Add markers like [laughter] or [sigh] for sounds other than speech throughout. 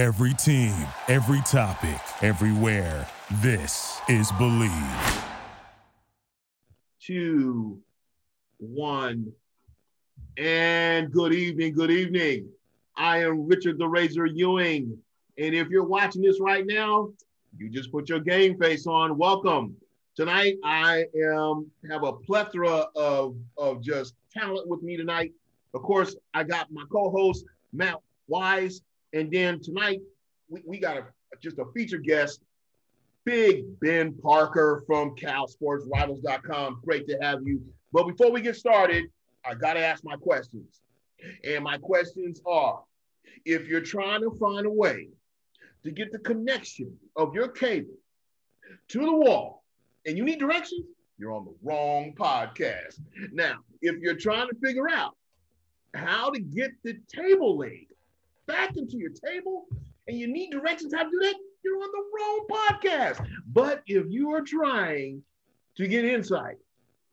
Every team, every topic, everywhere. This is Bleav. Two, one, and good evening. Good evening. I am Richard the Razor Ewing. And if you're watching this right now, you just put your game face on. Welcome. Tonight, I am have a plethora of, of just talent with me tonight. Of course, I got my co-host, Matt Wise. And then tonight, we, we got a, just a featured guest, Big Ben Parker from CalSportsRivals.com. Great to have you. But before we get started, I got to ask my questions. And my questions are if you're trying to find a way to get the connection of your cable to the wall and you need directions, you're on the wrong podcast. Now, if you're trying to figure out how to get the table leg back into your table and you need directions how to do that, you're on the wrong podcast. But if you are trying to get insight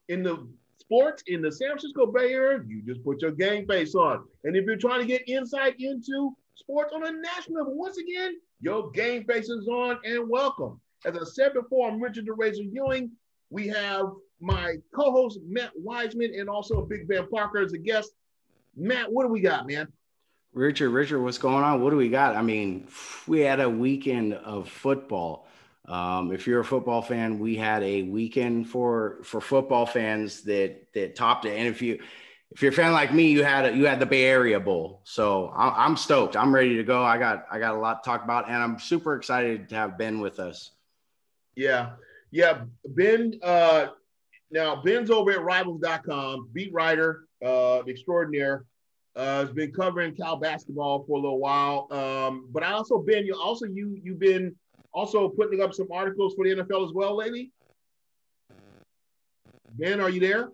in the sports in the San Francisco Bay Area, you just put your game face on. And if you're trying to get insight into sports on a national level, once again, your game face is on and welcome. As I said before, I'm Richard the Razor Ewing. We have my co-host Matt Wiseman and also Big Ben Parker as a guest. Matt, what do we got, man? Richard, Richard, what's going on? What do we got? I mean, we had a weekend of football. Um, if you're a football fan, we had a weekend for for football fans that that topped it. And if you if you're a fan like me, you had a, you had the Bay Area Bowl. So I'm stoked. I'm ready to go. I got I got a lot to talk about, and I'm super excited to have Ben with us. Yeah, yeah, Ben. Uh, now Ben's over at Rivals.com, beat writer uh, extraordinaire. Uh, has been covering Cal basketball for a little while. Um, but I also been you also you you've been also putting up some articles for the NFL as well lately. Ben, are you there?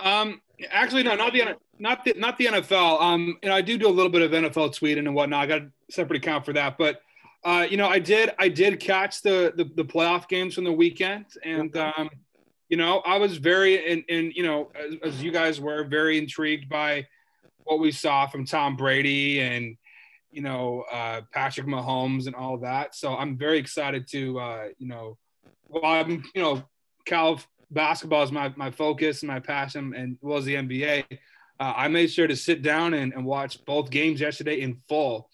Um, actually, no, not the not the not the NFL. Um, and I do do a little bit of NFL tweeting and whatnot. I got a separate account for that, but uh, you know, I did I did catch the the, the playoff games from the weekend, and um, you know, I was very and and you know, as, as, you guys were very intrigued by what we saw from Tom Brady and you know uh, Patrick Mahomes and all that. So I'm very excited to uh, you know, well, I'm you know, Cal basketball is my my focus and my passion, and was the NBA. Uh, I made sure to sit down and, and watch both games yesterday in full.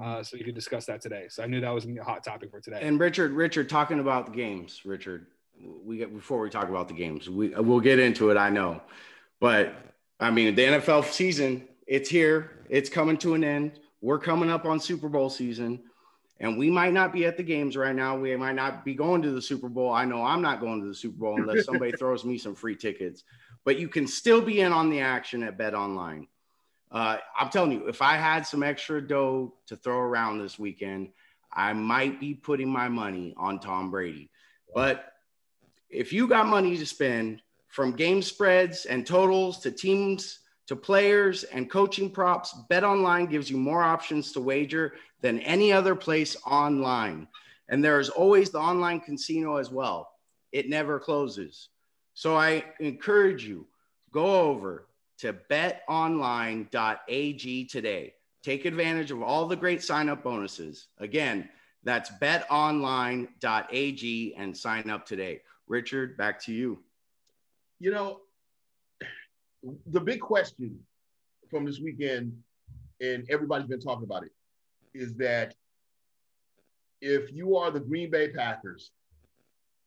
Uh, so you could discuss that today. So I knew that was a hot topic for today. And Richard, Richard, talking about the games, Richard, we get before we talk about the games, we we'll get into it. I know, but I mean the NFL season, it's here. It's coming to an end. We're coming up on Super Bowl season, and we might not be at the games right now. We might not be going to the Super Bowl. I know I'm not going to the Super Bowl unless somebody [laughs] throws me some free tickets. But you can still be in on the action at Bet Online. Uh, I'm telling you, if I had some extra dough to throw around this weekend, I might be putting my money on Tom Brady. But if you got money to spend from game spreads and totals to teams to players and coaching props, Bet Online gives you more options to wager than any other place online. And there is always the online casino as well. It never closes. So I encourage you go over to betonline.ag today. Take advantage of all the great sign up bonuses. Again, that's betonline.ag and sign up today. Richard, back to you. You know, the big question from this weekend, and everybody's been talking about it, is that if you are the Green Bay Packers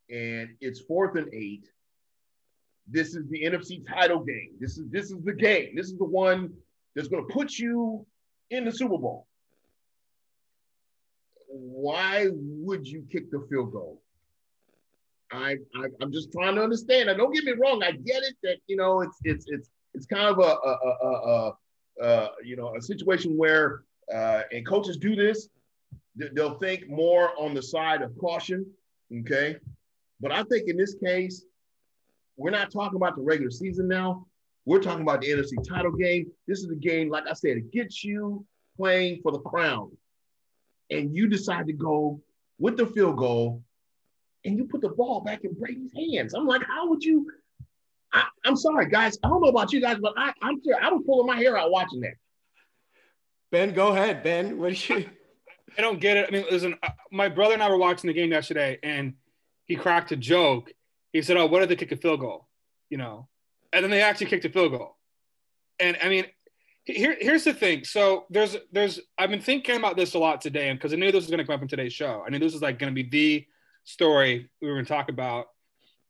and it's fourth and eight, this is the NFC title game. This is this is the game. This is the one that's going to put you in the Super Bowl. Why would you kick the field goal? I, I am just trying to understand. Now, don't get me wrong. I get it that you know it's it's it's it's kind of a, a, a, a, you know a situation where uh, and coaches do this. They'll think more on the side of caution. Okay, but I think in this case, we're not talking about the regular season now. We're talking about the NFC title game. This is a game, like I said, it gets you playing for the crown. And you decide to go with the field goal and you put the ball back in Brady's hands. I'm like, how would you? I, am sorry, guys. I don't know about you guys, but I, I'm sure I was pulling my hair out watching that. Ben, go ahead, Ben. What did you? [laughs] I don't get it. I mean, listen, uh, my brother and I were watching the game yesterday, and he cracked a joke. He said, "Oh, what if they kick a field goal?" You know, and then they actually kicked a field goal. And I mean, here, here's the thing. So there's, there's, I've been thinking about this a lot today, and because I knew this was going to come up in today's show. I knew this was like going to be the story we were going to talk about.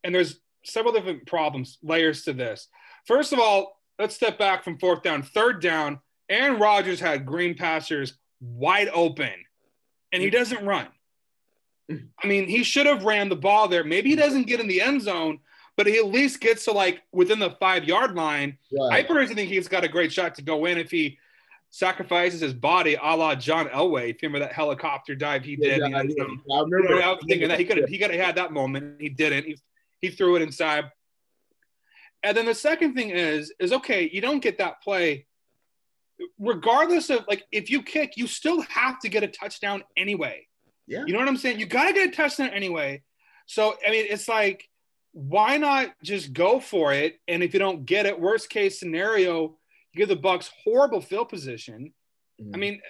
And there's several different problems, layers to this. First of all, let's step back from fourth down. Third down, Aaron Rodgers had green pastures wide open, and he doesn't run. I mean, he should have ran the ball there. Maybe he doesn't get in the end zone, but he at least gets to like within the five yard line. Right. I personally think he's got a great shot to go in if he sacrifices his body, a la John Elway. If you remember that helicopter dive he did? Yeah, yeah, yeah. I remember. I was thinking that he could have he could have had that moment. He didn't. He, he threw it inside. And then the second thing is is okay, you don't get that play. Regardless of like if you kick, you still have to get a touchdown anyway. Yeah. You know what I'm saying? You gotta get a touchdown anyway. So I mean, it's like, why not just go for it? And if you don't get it, worst case scenario, you give the Bucks horrible field position. Mm-hmm. I mean,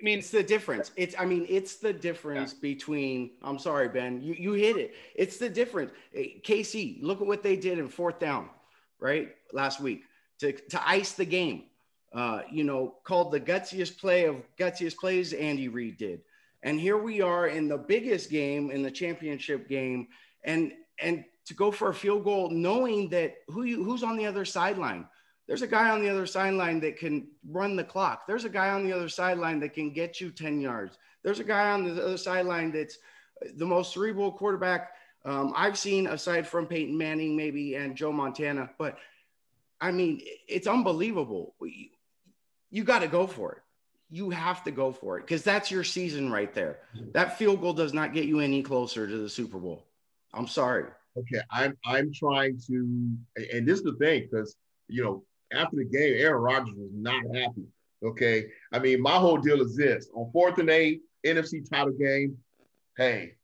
I mean, it's the difference. It's, I mean, it's the difference yeah. between. I'm sorry, Ben. You you hit it. It's the difference. KC, look at what they did in fourth down, right last week to to ice the game. Uh, you know, called the gutsiest play of gutsiest plays Andy Reid did. And here we are in the biggest game in the championship game, and and to go for a field goal, knowing that who you who's on the other sideline there's a guy on the other sideline that can run the clock. There's a guy on the other sideline that can get you 10 yards. There's a guy on the other sideline that's the most cerebral quarterback um, I've seen aside from Peyton Manning, maybe, and Joe Montana. But I mean, it's unbelievable. You, you got to go for it. You have to go for it because that's your season right there. That field goal does not get you any closer to the Super Bowl. I'm sorry. Okay, I'm I'm trying to, and this is the thing because you know after the game, Aaron Rodgers was not happy. Okay. I mean, my whole deal is this on fourth and eight, NFC title game. Hey,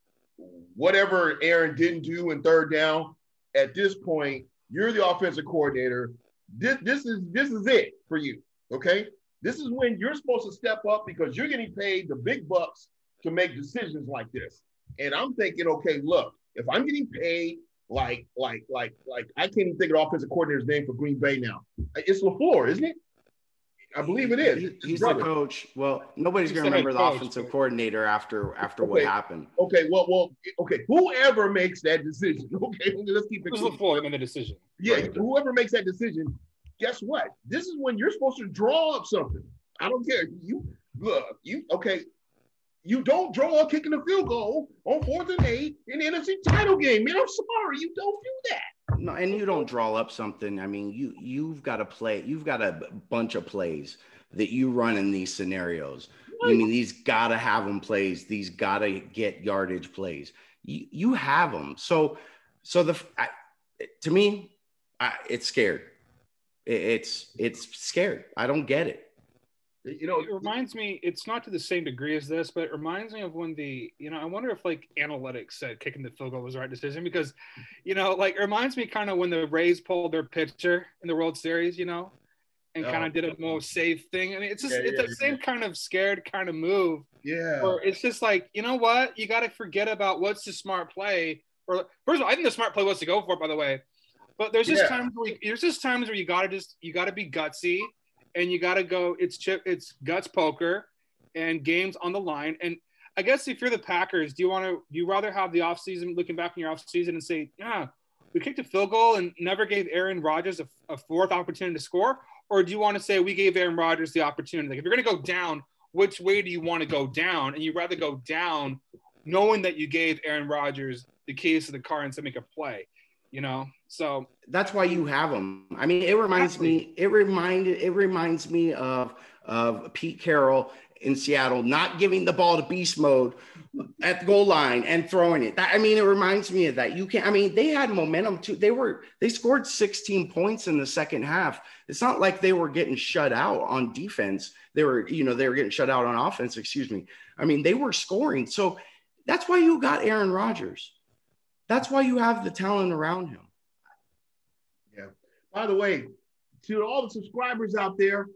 whatever Aaron didn't do in third down, at this point, you're the offensive coordinator. This, this is this is it for you. Okay. This is when you're supposed to step up because you're getting paid the big bucks to make decisions like this. And I'm thinking, okay, look, if I'm getting paid like, like, like, like I can't even think of the offensive coordinator's name for Green Bay now. It's LaFleur, isn't it? I believe it is. He's the coach. Well, nobody's going to remember the coach, offensive coordinator after after okay. what happened. Okay. Well, well, okay. Whoever makes that decision. [laughs] Okay, let's keep it. Who's LaFleur in the decision? Yeah. Right. Whoever makes that decision. Guess what? This is when you're supposed to draw up something. I don't care. You look. You okay? You don't draw a kick in the field goal on fourth and eight in the NFC title game. Man, I'm sorry, you don't do that. No, and you don't draw up something. I mean, you you've got to play. You've got a bunch of plays that you run in these scenarios. I mean, these gotta have them plays. These gotta get yardage plays. You you have them. So so the I, to me, I, it's scared. It, it's it's scared. I don't get it you know it reminds me it's not to the same degree as this but it reminds me of when the you know i wonder if like analytics said kicking the field goal was the right decision because you know like it reminds me kind of when the rays pulled their pitcher in the world series you know and oh, kind of did a more safe thing. I mean it's just yeah, it's yeah, the yeah. same kind of scared kind of move yeah. or it's just like you know what? You got to forget about what's the smart play or first of all i think the smart play was to go for it by the way but there's just times where you, there's just times where you got to just you got to be gutsy and you got to go. It's chip. It's guts poker, and games on the line. And I guess if you're the Packers, do you want to? Do you rather have the offseason looking back in your offseason and say, yeah, we kicked a field goal and never gave Aaron Rodgers a, a fourth opportunity to score, or do you want to say we gave Aaron Rodgers the opportunity? Like if you're going to go down, which way do you want to go down? And you rather go down, knowing that you gave Aaron Rodgers the keys to the car and to make a play you know? So that's why you have them i mean it reminds exactly. me it reminded it reminds me of of pete carroll in seattle not giving the ball to beast mode at the goal line and throwing it. That, i mean it reminds me of that. You can't. i mean they had momentum too. They were they scored 16 points in the second half. It's not like they were getting shut out on defense. They were you know they were getting shut out on offense excuse me. I mean they were scoring. So that's why you got aaron rodgers that's why you have the talent around him. Yeah. By the way, to all the subscribers out there,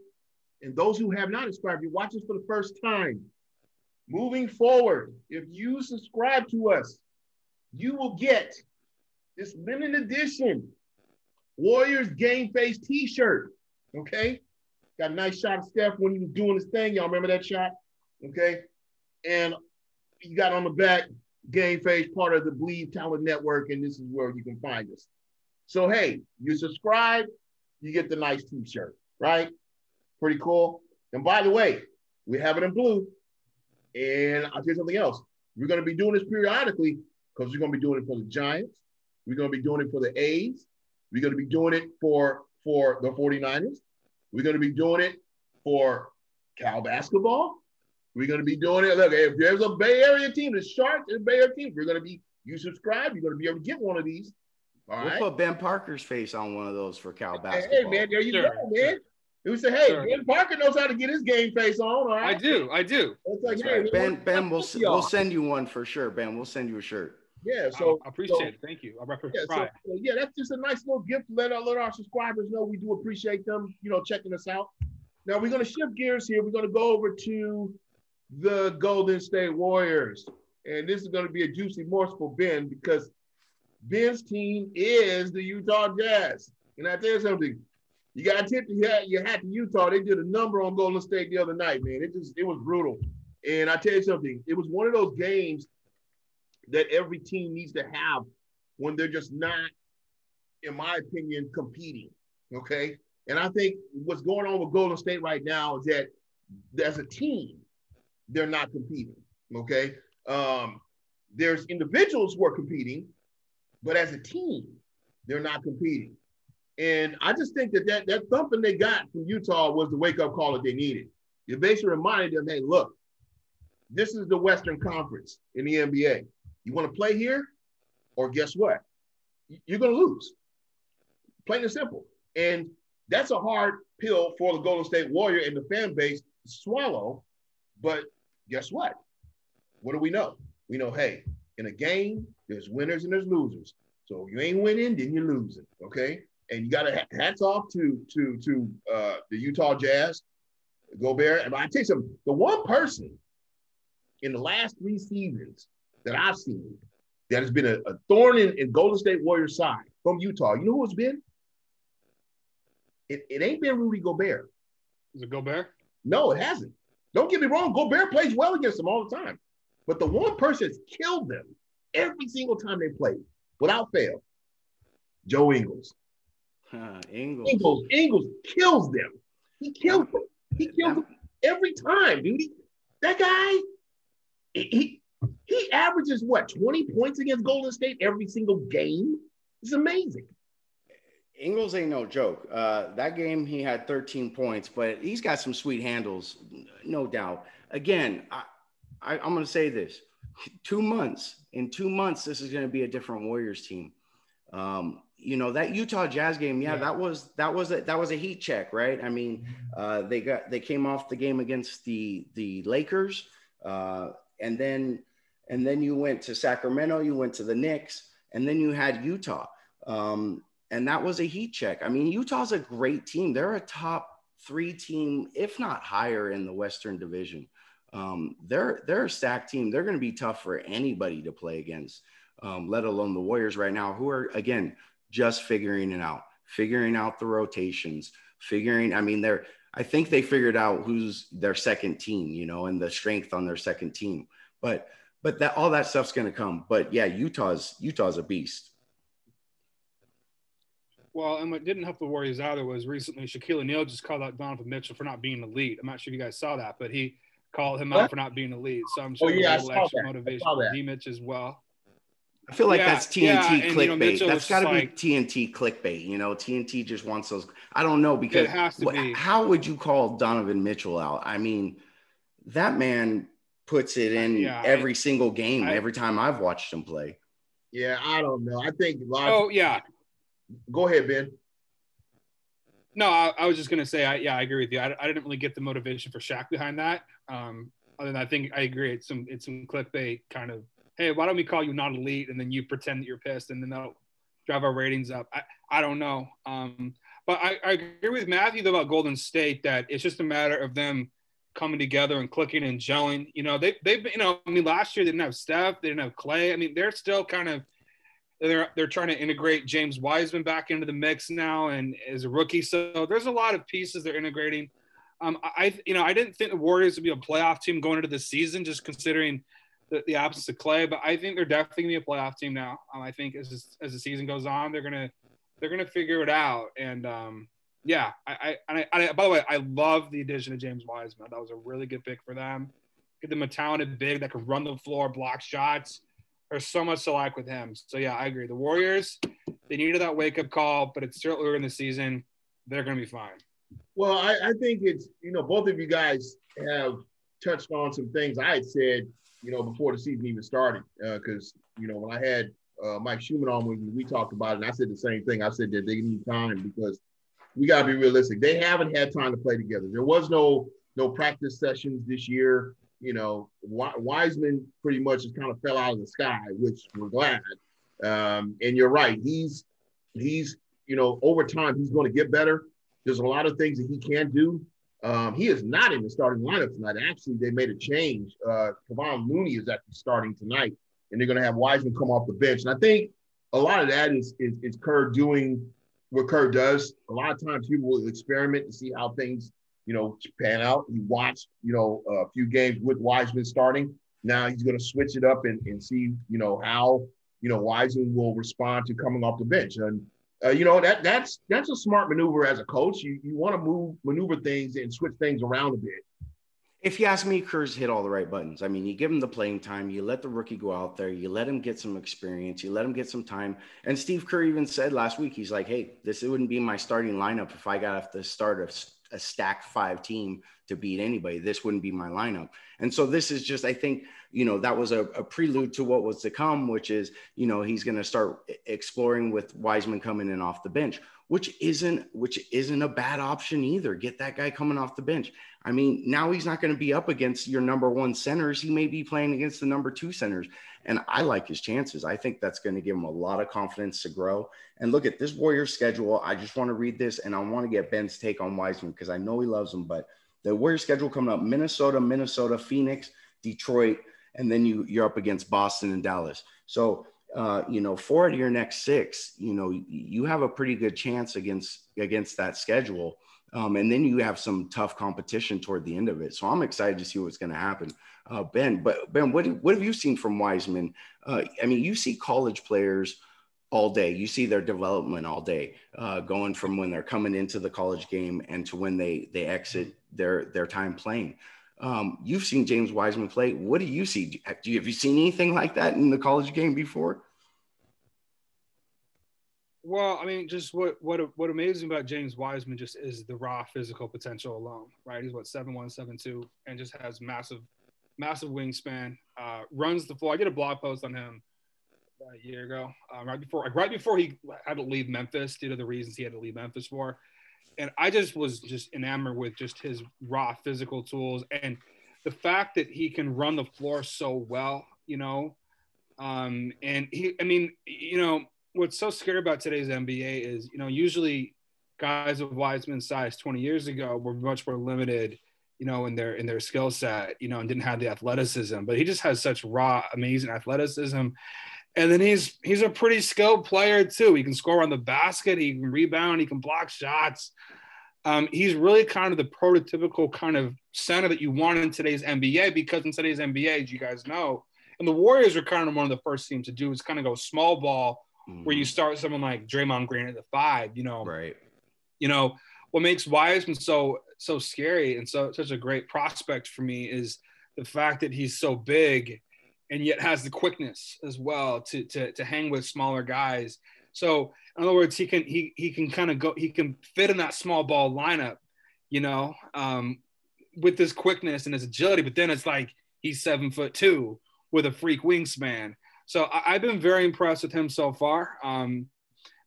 and those who have not subscribed, you watch us for the first time. Moving forward, if you subscribe to us, you will get this limited edition Warriors Game Face T-shirt. Okay, got a nice shot of Steph when he was doing his thing. Y'all remember that shot? Okay, and you got on the back Game Face, part of the Bleav Talent Network, and this is where you can find us. So hey, you subscribe, you get the nice T-shirt, right? Pretty cool. And by the way, we have it in blue. And I'll tell you something else. We're going to be doing this periodically because we're going to be doing it for the Giants. We're going to be doing it for the A's. We're going to be doing it for, for the 49ers. We're going to be doing it for Cal basketball. We're going to be doing it. Look, if there's a Bay Area team, the Sharks and Bay Area team, you're going to be, you subscribe, you're going to be able to get one of these. All we'll right? put Ben Parker's face on one of those for Cal basketball. Hey, man, there you sure. go, man. We say, hey, sure. Ben Parker knows how to get his game face on. All right. I do. I do. It's Like, hey, right. Ben, Ben, we'll, we'll send you one for sure. Ben, we'll send you a shirt. Yeah, so I appreciate so, it. Thank you. I yeah, so, yeah, that's just a nice little gift to let our, let our subscribers know we do appreciate them, you know, checking us out. Now we're going to shift gears here. We're going to go over to the Golden State Warriors, and this is going to be a juicy morsel for Ben because Ben's team is the Utah Jazz. And I tell you something, you got to tip your hat, to Utah. They did a number on Golden State the other night, man. It just it was brutal. And I tell you something, it was one of those games that every team needs to have when they're just not, in my opinion, competing. Okay. And I think what's going on with Golden State right now is that as a team, they're not competing. Okay. Um, there's individuals who are competing, but as a team, they're not competing. And I just think that that, that thumping they got from Utah was the wake up call that they needed. It basically reminded them, hey, look, this is the Western Conference in the NBA. You want to play here, or guess what? You're going to lose. Plain and simple. And that's a hard pill for the Golden State Warrior and the fan base to swallow. But guess what? What do we know? We know, hey, in a game, there's winners and there's losers. So if you ain't winning, then you're losing. Okay and you got to hats off to to to uh, the Utah Jazz, Gobert. And I tell you something, the one person in the last three seasons that I've seen that has been a, a thorn in, in Golden State Warriors side from Utah, you know who it's been? It, it ain't been Rudy Gobert. Is it Gobert? No, it hasn't. Don't get me wrong, Gobert plays well against them all the time. But the one person that's killed them every single time they play, without fail, Joe Ingles. Uh, Ingles. Ingles. Ingles kills them. He kills them. He kills them every time, dude. He, that guy, he he averages what 20 points against Golden State every single game. It's amazing. Ingles ain't no joke. Uh, that game he had 13 points, but he's got some sweet handles, no doubt. Again, I, I, I'm going to say this: two months. In two months, this is going to be a different Warriors team. Um, you know that Utah Jazz game, yeah, yeah, that was that was a that was a heat check, right? I mean, uh, they got they came off the game against the the Lakers, uh, and then and then you went to Sacramento, you went to the Knicks, and then you had Utah, um, and that was a heat check. I mean, Utah's a great team; they're a top three team, if not higher, in the Western Division. Um, they're they're a stacked team. They're going to be tough for anybody to play against. Um, let alone the Warriors right now, who are again just figuring it out, figuring out the rotations, figuring, I mean, they're, I think they figured out who's their second team, you know, and the strength on their second team. But, but that all that stuff's going to come. But yeah, Utah's Utah's a beast. Well, and what didn't help the Warriors either was recently Shaquille O'Neal just called out Donovan Mitchell for not being the lead. I'm not sure if you guys saw that, but he called him out for not being the lead. So I'm oh, sure oh, yeah, a little extra that. motivation for D Mitch as well. I feel like yeah, that's TNT yeah, clickbait. You know, that's got to like, be TNT clickbait. You know, TNT just wants those. I don't know because be. how would you call Donovan Mitchell out? I mean, that man puts it in yeah, every I, single game. I, every time I've watched him play. Yeah, I don't know. I think. Oh yeah. Go ahead, Ben. No, I, I was just gonna say, I, yeah, I agree with you. I, I didn't really get the motivation for Shaq behind that. Um, other than I think I agree, it's some it's some clickbait kind of hey, why don't we call you not elite? And then you pretend that you're pissed and then that'll drive our ratings up. I, I don't know. Um, but but I, I agree with Matthew about Golden State that it's just a matter of them coming together and clicking and gelling. You know, they they've been, you know, I mean, last year they didn't have Steph, they didn't have Clay. I mean, they're still kind of they're they're trying to integrate James Wiseman back into the mix now and as a rookie. So there's a lot of pieces they're integrating. Um, I you know I didn't think the Warriors would be a playoff team going into the season, just considering the, the absence of Clay. But I think they're definitely gonna be a playoff team now. Um, I think as as the season goes on, they're gonna they're gonna figure it out. And um, yeah, I, I, I, by the way, I love the addition of James Wiseman. That was a really good pick for them. Get them a talented big that can run the floor, block shots there's so much to like with him. So yeah, I agree. The Warriors, they needed that wake up call, but it's still early in the season. They're going to be fine. Well, I, I, think it's you know both of you guys have touched on some things I had said you know before the season even started because uh, you know when I had uh, Mike Schumann on we talked about it, and I said the same thing. I said that they need time because we got to be realistic. They haven't had time to play together. There was no no practice sessions this year you know, Wiseman pretty much just kind of fell out of the sky, which we're glad. Um, and you're right. He's he's you know over time he's going to get better. There's a lot of things that he can do. Um, he is not in the starting lineup tonight. Actually, they made a change. Uh, Kevon Looney is actually starting tonight, and they're going to have Wiseman come off the bench. And I think a lot of that is, is, is Kerr doing what Kerr does. A lot of times people will experiment to see how things you know, pan out. He watched, you know, a few games with Wiseman starting. Now he's going to switch it up and, and see, you know, how, you know, Wiseman will respond to coming off the bench. And, uh, you know, that that's that's a smart maneuver as a coach. You, you want to move, maneuver things and switch things around a bit. If you ask me, Kerr's hit all the right buttons. I mean, you give him the playing time, you let the rookie go out there, you let him get some experience, you let him get some time. And Steve Kerr even said last week, he's like, hey, this it wouldn't be my starting lineup if I got to start a a stacked five team to beat anybody. This wouldn't be my lineup. And so this is just, I think, you know, that was a, a prelude to what was to come, which is, you know, he's going to start exploring with Wiseman coming in off the bench, which isn't, which isn't a bad option either. Get that guy coming off the bench. I mean, now he's not going to be up against your number one centers. He may be playing against the number two centers. And I like his chances. I think that's going to give him a lot of confidence to grow. And look at this Warriors schedule. I just want to read this and I want to get Ben's take on Wiseman because I know he loves him. But the Warriors schedule coming up Minnesota, Minnesota, Phoenix, Detroit, and then you, you're up against Boston and Dallas. So, uh, you know, four of your next six, you know, you have a pretty good chance against against that schedule. Um, and then you have some tough competition toward the end of it. So I'm excited to see what's going to happen uh, Ben. But Ben, what what have you seen from Wiseman? Uh, I mean, you see college players all day. You see their development all day, uh, going from when they're coming into the college game and to when they they exit their their time playing. Um, you've seen James Wiseman play. What do you see? Do you, have you seen anything like that in the college game before? Well, I mean, just what what what amazes me about James Wiseman just is the raw physical potential alone, right? He's what seven one, seven two, and just has massive massive wingspan, uh, runs the floor. I did a blog post on him a year ago, um, right before like, right before he had to leave Memphis due to the reasons he had to leave Memphis for. And I just was just enamored with just his raw physical tools and the fact that he can run the floor so well, you know. Um, and he, I mean, you know, what's so scary about today's NBA is, you know, usually guys of Wiseman's size 20 years ago were much more limited you know, in their in their skill set, you know, and didn't have the athleticism. But he just has such raw, amazing athleticism. And then he's he's a pretty skilled player too. He can score on the basket, he can rebound, he can block shots. Um, he's really kind of the prototypical kind of center that you want in today's NBA because in today's NBA, as you guys know, and the Warriors are kind of one of the first teams to do is kind of go small ball, mm-hmm. where you start someone like Draymond Green at the five, you know, right? You know what makes Wiseman so so scary and so such a great prospect for me is the fact that he's so big and yet has the quickness as well to to, to hang with smaller guys. So in other words, he can he he can kind of go he can fit in that small ball lineup, you know, um, with his quickness and his agility. But then it's like he's seven foot two with a freak wingspan. So I, have been very impressed with him so far. Um,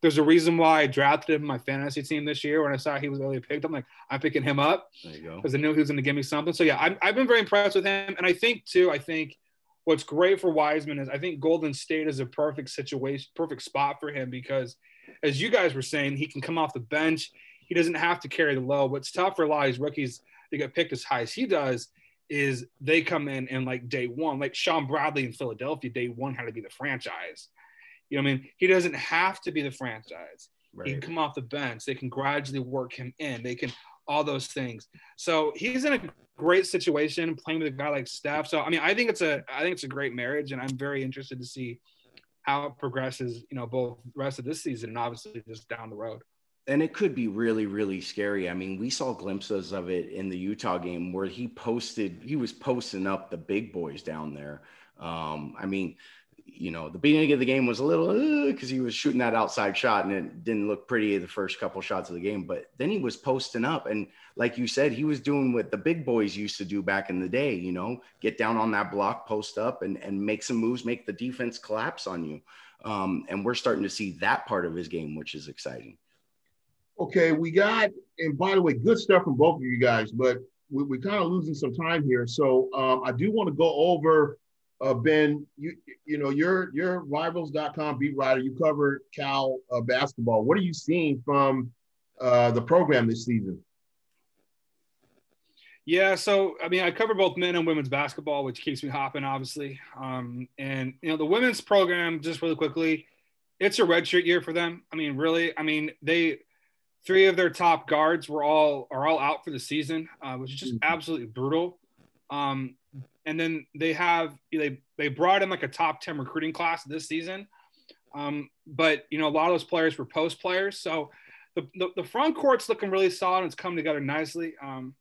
there's a reason why I drafted him in my fantasy team this year. When I saw he was early picked, I'm like, I'm picking him up because I knew he was going to give me something. So yeah, i have been very impressed with him, and I think too. I think what's great for Wiseman is I think Golden State is a perfect situation, perfect spot for him because, as you guys were saying, he can come off the bench. he doesn't have to carry the load. What's tough for a lot of these rookies to get picked as high as he does is they come in and like day one, like Shawn Bradley in Philadelphia, day one had to be the franchise. You know what I mean? He doesn't have to be the franchise. Right. He can come off the bench. They can gradually work him in. They can all those things. So he's in a great situation playing with a guy like Steph. So I mean, I think it's a I think it's a great marriage, and I'm very interested to see how it progresses. You know, both the rest of this season and obviously just down the road. And it could be really, really scary. I mean, we saw glimpses of it in the Utah game where he posted, he was posting up the big boys down there. Um, I mean, you know, the beginning of the game was a little because he was shooting that outside shot and it didn't look pretty the first couple shots of the game. But then he was posting up, and like you said, he was doing what the big boys used to do back in the day. You know, get down on that block, post up, and and make some moves, make the defense collapse on you. Um, and we're starting to see that part of his game, which is exciting. Okay, we got, and by the way, good stuff from both of you guys, but we, we're kind of losing some time here. So um, I do want to go over uh, Ben, you you know you're you're rivals.com beat writer. You cover Cal uh, basketball. What are you seeing from uh, the program this season? Yeah, so I mean, I cover both men and women's basketball, which keeps me hopping, obviously. Um, and you know, the women's program, just really quickly, it's a redshirt year for them. I mean, really, I mean, they three of their top guards were all are all out for the season, uh, which is just mm-hmm. absolutely brutal. Um, and then they have they they brought in like a top 10 recruiting class this season. Um, but you know a lot of those players were post players. So the, the, the front court's looking really solid. And it's coming together nicely. Um,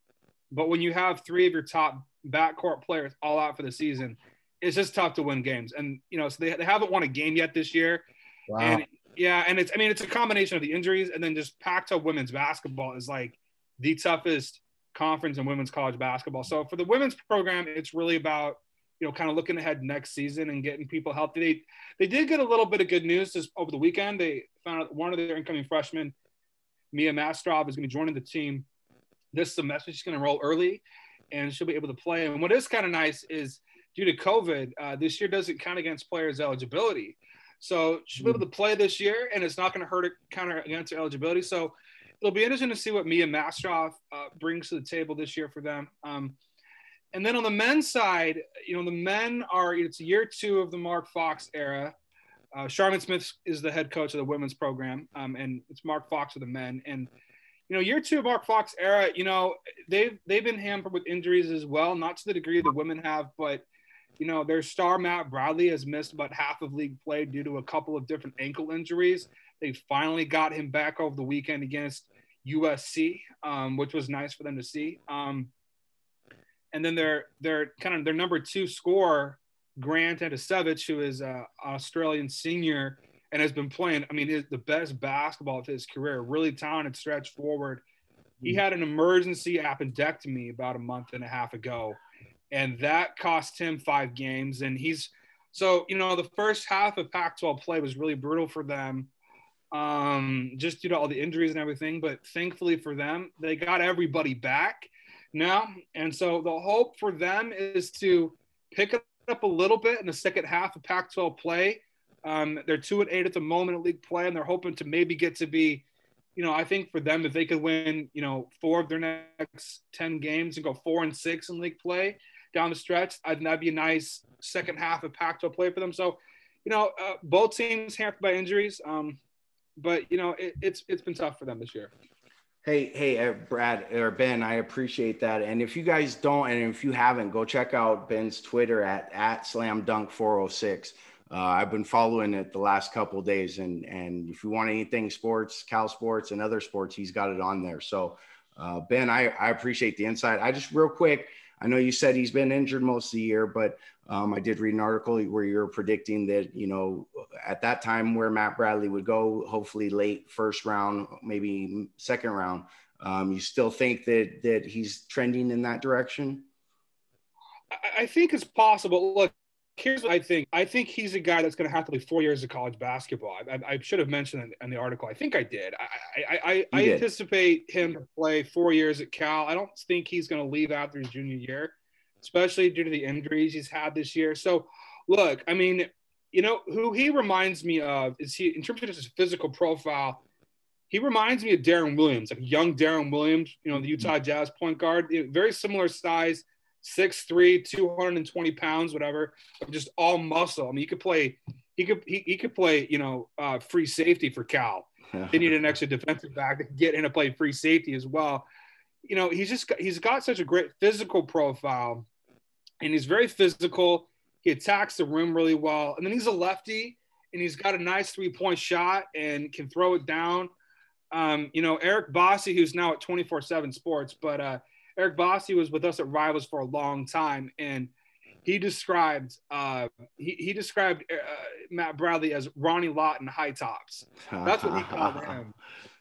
but when you have three of your top backcourt players all out for the season it's just tough to win games. And you know so they, they haven't won a game yet this year. Wow. and yeah and it's i mean it's a combination of the injuries and then just pac 12 women's basketball is like the toughest conference and women's college basketball. So for the women's program, it's really about you know kind of looking ahead next season and getting people healthy. They they did get a little bit of good news this over the weekend. They found out one of their incoming freshmen, Mia Mastrov, is going to be joining the team this semester. She's going to enroll early, and she'll be able to play. And what is kind of nice is due to COVID, uh, this year doesn't count against players' eligibility. So she'll be able to play this year, and it's not going to hurt it counter against her eligibility. So it'll be interesting to see what Mia Mastrov uh, brings to the table this year for them. Um, and then on the men's side, you know, the men are, it's year two of the Mark Fox era. Uh, Charmin Smith is the head coach of the women's program, um, and it's Mark Fox for the men. And, you know, year two of Mark Fox era, you know, they've, they've been hampered with injuries as well, not to the degree the women have, but, you know, their star Matt Bradley has missed about half of league play due to a couple of different ankle injuries. They finally got him back over the weekend against USC, um, which was nice for them to see. Um, and then their their kind of their number two scorer, Grant Anticevich, who is an Australian senior and has been playing. I mean, his, the best basketball of his career. Really talented stretch forward. He had an emergency appendectomy about a month and a half ago, and that cost him five games. And he's so you know the first half of Pac-12 play was really brutal for them um, just due to all the injuries and everything. But thankfully for them, they got everybody back now. And so the hope for them is to pick up a little bit in the second half of Pac 12 play. Um, they're two and eight at the moment at league play, and they're hoping to maybe get to be, you know, I think for them, if they could win, you know, four of their next 10 games and go four and six in league play down the stretch, I that'd be a nice second half of Pac 12 play for them. So, you know, uh, both teams hampered by injuries. Um, but you know, it, it's it's been tough for them this year. Hey, hey, uh, Brad or Ben, I appreciate that. And if you guys don't, and if you haven't, go check out Ben's Twitter at at Slam Dunk 406. Uh, I've been following it the last couple days, and and if you want anything sports, Cal sports, and other sports, he's got it on there. So, uh, Ben, I, I appreciate the insight. I just real quick, I know you said he's been injured most of the year, but um, I did read an article where you're predicting that, you know, at that time where Matt Bradley would go, hopefully late first round, maybe second round. Um, you still think that that he's trending in that direction? I think it's possible. Look, here's what I think. I think he's a guy that's going to have to play four years of college basketball. I, I, I should have mentioned in, in, the article. I think I did. I, I, I did. anticipate him to play four years at Cal. I don't think he's going to leave after his junior year, especially due to the injuries he's had this year. So, look, I mean, you know, who he reminds me of is he, in terms of his physical profile, he reminds me of Deron Williams, like young Deron Williams, you know, the Utah mm-hmm. Jazz point guard, very similar size, 6'3, 220 pounds, whatever, just all muscle. I mean, he could play, he could, he, he could play, you know, uh, free safety for Cal. they need an extra defensive back to get in to play free safety as well. You know, he's just, he's got such a great physical profile and he's very physical. He attacks the rim really well. And then he's a lefty and he's got a nice three point shot and can throw it down. Um, you know, Eric Bossi, who's now at 24 7 Sports, but uh, Eric Bossi was with us at Rivals for a long time. And he described uh, he, he described uh, Matt Bradley as Ronnie Lott in high tops. That's what he called [laughs] him.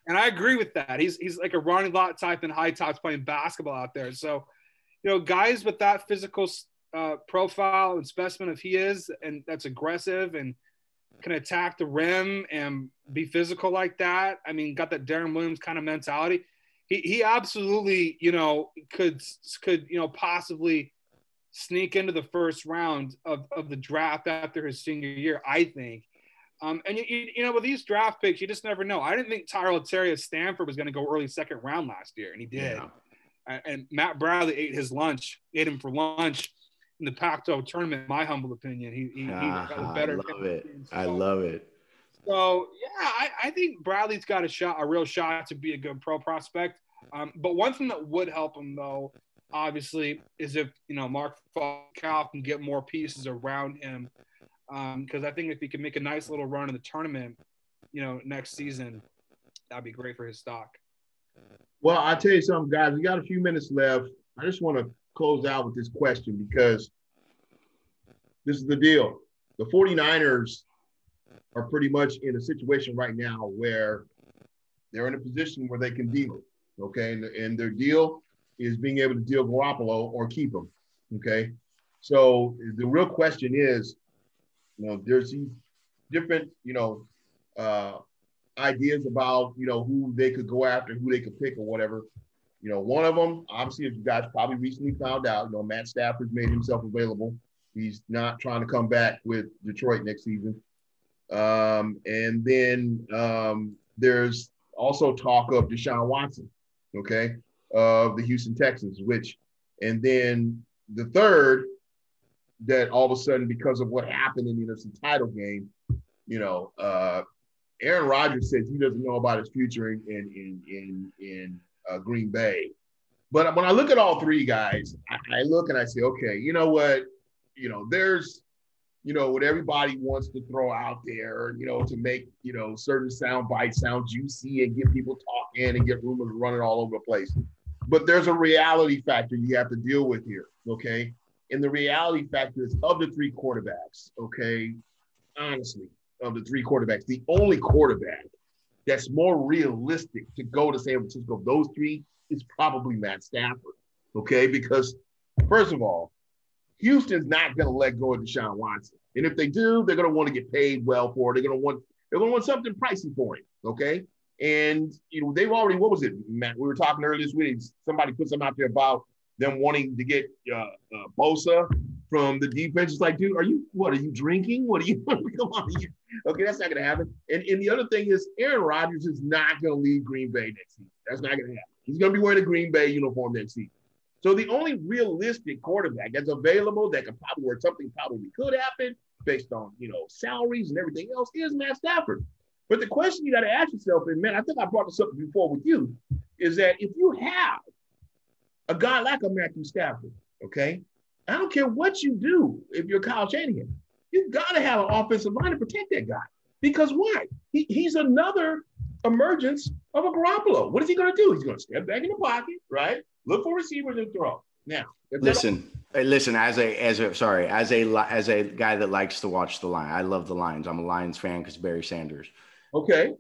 And I agree with that. He's he's like a Ronnie Lott type in high tops playing basketball out there. So, you know, guys with that physical uh, profile and specimen if he is, and that's aggressive and can attack the rim and be physical like that. I mean, got that Deron Williams kind of mentality. He, he absolutely, you know, could could you know possibly sneak into the first round of, of the draft after his senior year. I think. Um, and you, you, know, with these draft picks, you just never know. I didn't think Tyrell Terry at Stanford was going to go early second round last year, and he did. Yeah. And Matt Bradley ate his lunch, ate him for lunch in the Pac-12 tournament. My humble opinion, he he, ah, got a better. I love it. So, I love it. So yeah, I, I, think Bradley's got a shot, a real shot to be a good pro prospect. Um, but one thing that would help him though, obviously, is if you know Mark Cal can get more pieces around him. Because um, I think if he can make a nice little run in the tournament, you know, next season, that'd be great for his stock. Well, I'll tell you something, guys. We got a few minutes left. I just want to close out with this question because this is the deal. The 49ers are pretty much in a situation right now where they're in a position where they can deal. Okay. And, and their deal is being able to deal Garoppolo or keep him. Okay. So the real question is, you know, there's these different, you know, uh, ideas about, you know, who they could go after, who they could pick or whatever. You know, one of them, obviously, as you guys probably recently found out, you know, Matt Stafford's made himself available. He's not trying to come back with Detroit next season. Um, and then um, there's also talk of Deshaun Watson, okay, of the Houston Texans, which, and then the third, that all of a sudden, because of what happened in the NFC title game, you know, uh, Aaron Rodgers says he doesn't know about his future in in in in uh, Green Bay. But when I look at all three guys, I, I look and I say, okay, you know what? You know, there's, you know, what everybody wants to throw out there, you know, to make, you know, certain sound bites sound juicy and get people talking and get rumors running all over the place. But there's a reality factor you have to deal with here, okay? And the reality factor is of the three quarterbacks, okay? Honestly, of the three quarterbacks, the only quarterback that's more realistic to go to San Francisco, those three, is probably Matt Stafford. Okay, because first of all, Houston's not going to let go of Deshaun Watson, and if they do, they're going to want to get paid well for it. They're going to want they're going to want something pricey for him. Okay, and you know they've already what was it, Matt? We were talking earlier this week. Somebody put something out there about them wanting to get uh, uh, Bosa from the defense. It's like, dude, are you what? Are you drinking? What are you? [laughs] Come on, you, okay, that's not going to happen. And and the other thing is, Aaron Rodgers is not going to leave Green Bay next season. That's not going to happen. He's going to be wearing a Green Bay uniform next season. So the only realistic quarterback that's available that could probably where something probably could happen based on you know salaries and everything else is Matt Stafford. But the question you got to ask yourself, and man, I think I brought this up before with you, is that if you have a guy like a Matthew Stafford, okay, I don't care what you do if you're Kyle Shanahan, you've got to have an offensive line to protect that guy. Because why? He, he's another emergence of a Garoppolo. What is he going to do? He's going to step back in the pocket, right? Look for receivers and throw. Now, listen, listen. As a as a sorry, as a as a guy that likes to watch the line, I love the Lions. I'm a Lions fan because Barry Sanders. Okay.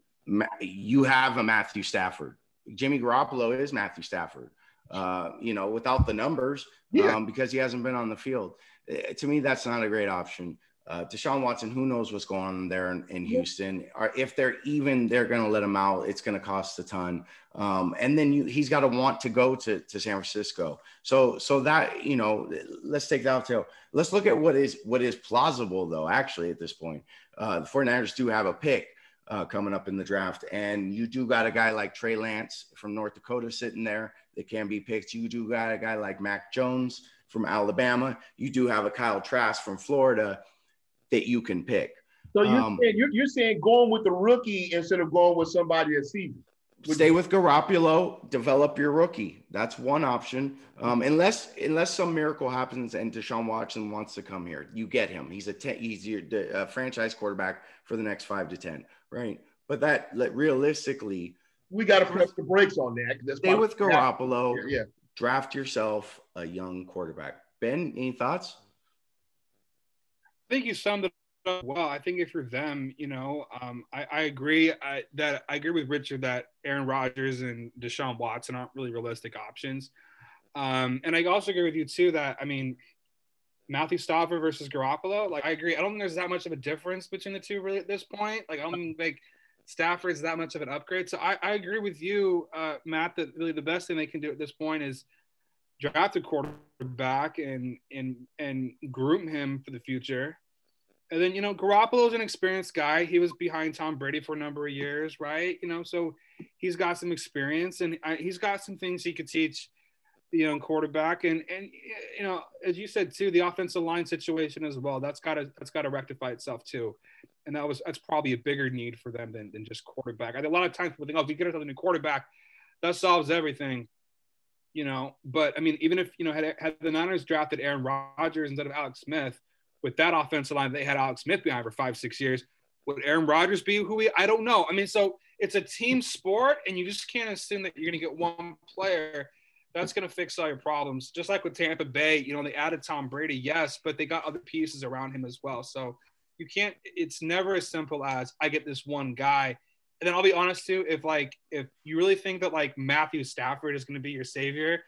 You have a Matthew Stafford. Jimmy Garoppolo is Matthew Stafford. Uh, you know, without the numbers, yeah. um, because he hasn't been on the field. Uh, to me, that's not a great option. Uh, Deshaun Watson, who knows what's going on there in, in Houston? Or if they're even, they're going to let him out. It's going to cost a ton. Um, and then you, he's got to want to go to, to San Francisco. So, so that you know, let's take that to. Let's look at what is what is plausible though. Actually, at this point, uh, the 49ers do have a pick. uh, coming up in the draft. And you do got a guy like Trey Lance from North Dakota sitting there that can be picked. You do got a guy like Mac Jones from Alabama. You do have a Kyle Trask from Florida that you can pick. So you're, um, saying, you're, you're, saying going with the rookie instead of going with somebody that's seasoned. Stay with Garoppolo, develop your rookie. That's one option. Um, unless unless some miracle happens and Deshaun Watson wants to come here, you get him. He's a ten, he's your uh, franchise quarterback for the next five to ten, right? But that like, realistically, we got to press the brakes on that. That's Stay with Garoppolo. Yeah, yeah. Draft yourself a young quarterback. Ben, any thoughts? Think you summed it up well. I think if you're them, you know, um, I, I, agree I, that I agree with Richard that Aaron Rodgers and Deshaun Watson aren't really realistic options. Um, and I also agree with you too that I mean, Matthew Stafford versus Garoppolo. Like I agree. I don't think there's that much of a difference between the two really at this point. Like I don't think Stafford's that much of an upgrade. So I, I agree with you, uh, Matt, that really the best thing they can do at this point is draft a quarterback and and and groom him for the future. And then, you know, Garoppolo's an experienced guy. He was behind Tom Brady for a number of years, right? You know, so he's got some experience and uh, he's got some things he could teach the young quarterback. And and you know, as you said too, the offensive line situation as well. That's got to that's got to rectify itself too. And that was that's probably a bigger need for them than, than just quarterback. I a lot of times people think, oh, if you get another new quarterback, that solves everything. You know, but I mean, even if you know had, had the Niners drafted Aaron Rodgers instead of Alex Smith with that offensive line, they had Alex Smith behind for five, six years. Would Aaron Rodgers be who we? I don't know. I mean, so it's a team sport, and you just can't assume that you're going to get one player that's going to fix all your problems. Just like with Tampa Bay, you know, they added Tom Brady, yes, but they got other pieces around him as well. So you can't. It's never as simple as I get this one guy. And then I'll be honest too, if like if you really think that like Matthew Stafford is going to be your savior,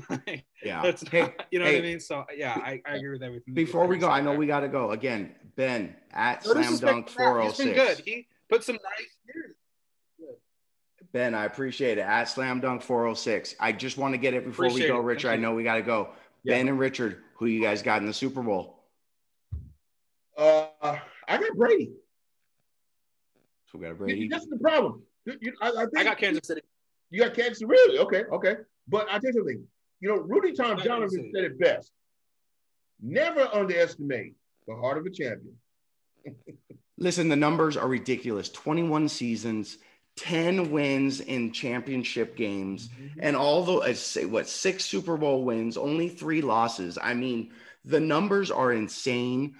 [laughs] yeah. That's not, hey, you know hey, what I mean? So yeah, I, I agree with everything. Before we go, I know we got to go again. Ben at no, Slam Dunk 406. He's been good. He put some nice years. Ben, I appreciate it. At Slam Dunk 406. I just want to get it before appreciate we go, Richard. I know we got to go. Yeah. Ben and Richard, who you guys got in the Super Bowl? Uh, I got Brady. So we got Brady. That's the problem. You, I, I, I, got Kansas City. You got Kansas City? Really? Okay, okay. But I tell you something. You know, Rudy Tomjanovich said it best. Never underestimate the heart of a champion. Listen, the numbers are ridiculous. 21 seasons, 10 wins in championship games, mm-hmm. and all the uh, say what six Super Bowl wins, only three losses. I mean, the numbers are insane.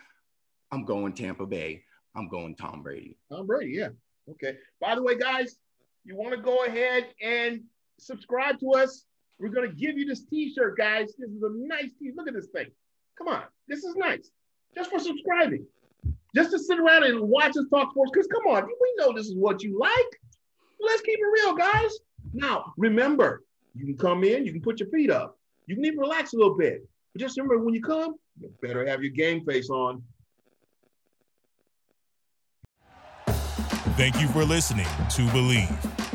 I'm going Tampa Bay. I'm going Tom Brady. Tom Brady, yeah. Okay. By the way, guys, you want to go ahead and subscribe to us we're going to give you this t-shirt, guys. This is a nice t-shirt. Look at this thing. Come on. This is nice. Just for subscribing. Just to sit around and watch us talk sports. Because come on, we know this is what you like. Let's keep it real, guys. Now, remember, you can come in, you can put your feet up. You can even relax a little bit. But just remember, when you come, you better have your game face on. Thank you for listening to Bleav.